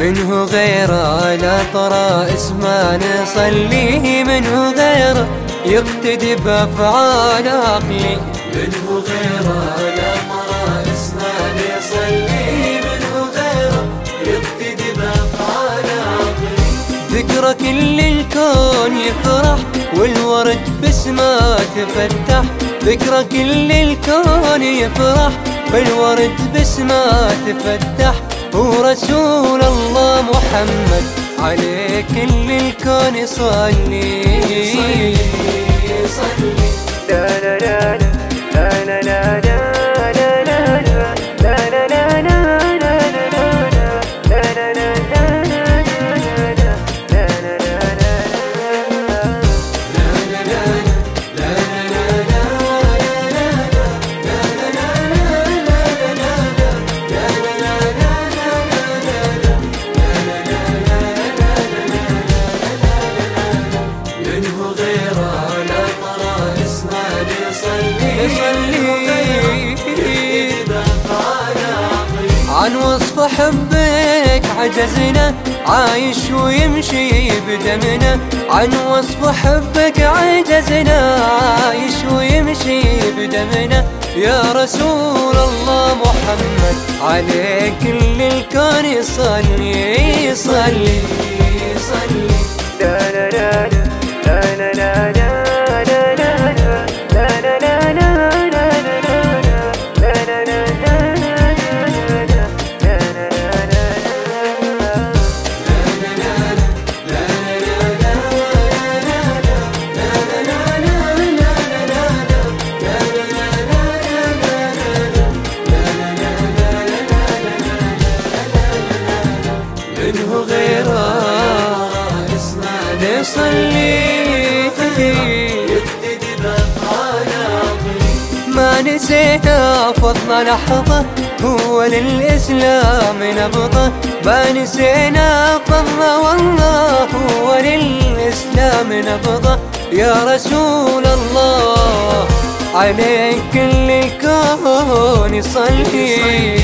منه غيره لا ترى اسمه نصليه منه غيره يقتدي بأفعال عقلي منه غيره لا ترى منه غيره يقتدي بأفعال عقلي ذكرى كل الكون يفرح والورد باسمه تفتح ذكرى كل الكون يفرح والورد باسمه تفتح ورسول الله محمد عليه كل الكون صلي صلي. لا لا لا لا حبك عجزنا عايش ويمشي بدمنا. عن وصف حبك عجزنا عايش ويمشي بدمنا. يا رسول الله محمد عليك كل الكون يصلي يصلي. منه غيره اسمع نصلي ما نسينا فضل لحظة هو للإسلام نبضة. ما نسينا فضل والله هو للإسلام نبضة. يا رسول الله عليك كل الكون يصلي